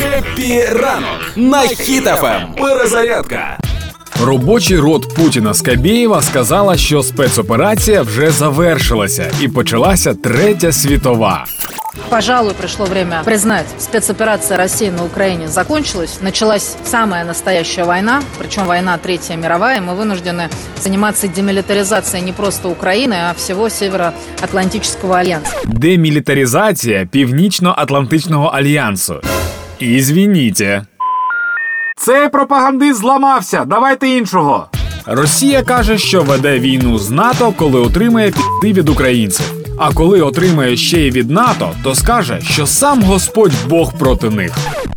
Хеппі ранок на хітафем. Перезарядка. Робочий рот Путіна Скабєєва сказала, що спецоперація вже завершилася і почалася третя світова. Пожалуй, пришло время признать, спецоперация России на Украине закончилась. Началась самая настоящая война, причем война Третья мировая. и Мы вынуждены заниматься демилитаризацией не просто Украины, а всего Североатлантического альянса. Демілітаризація Північно-Атлантичного альянсу. І звініте. Цей пропагандист зламався. Давайте іншого. Росія каже, що веде війну з НАТО, коли отримає піти від українців. А коли отримає ще й від НАТО, то скаже, що сам Господь Бог проти них.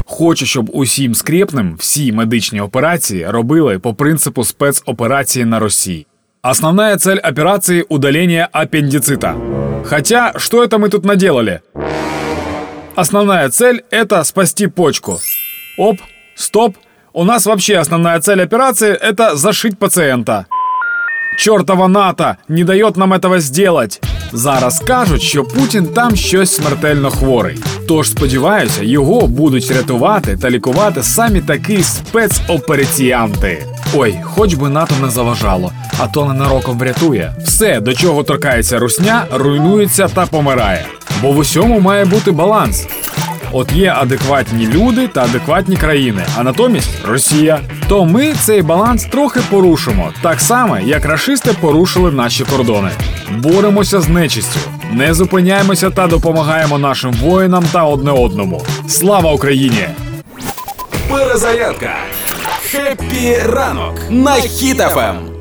Хоче, щоб усім скрепним всі медичні операції робили по принципу спецоперації на Росії. Основная цель операции – удаление аппендицита. Хотя, что это мы тут наделали? Основная цель – это спасти почку. Оп, стоп. У нас вообще основная цель операции – это зашить пациента. Чортова НАТО не дает нам этого сделать. Зараз кажуть, що Путін там щось смертельно хворий. Тож сподіваюся, його будуть рятувати та лікувати самі такі спецопераціянти. Ой, хоч би НАТО не заважало, а то ненароком врятує. Все, до чого торкається русня, руйнується та помирає. Бо в усьому має бути баланс. От є адекватні люди та адекватні країни, а натомість Росія. То ми цей баланс трохи порушимо, так само, як рашисти порушили наші кордони. Боремося з нечистю, не зупиняємося та допомагаємо нашим воїнам та одне одному. Слава Україні! Перезарядка. Хеппі ранок на хітафем.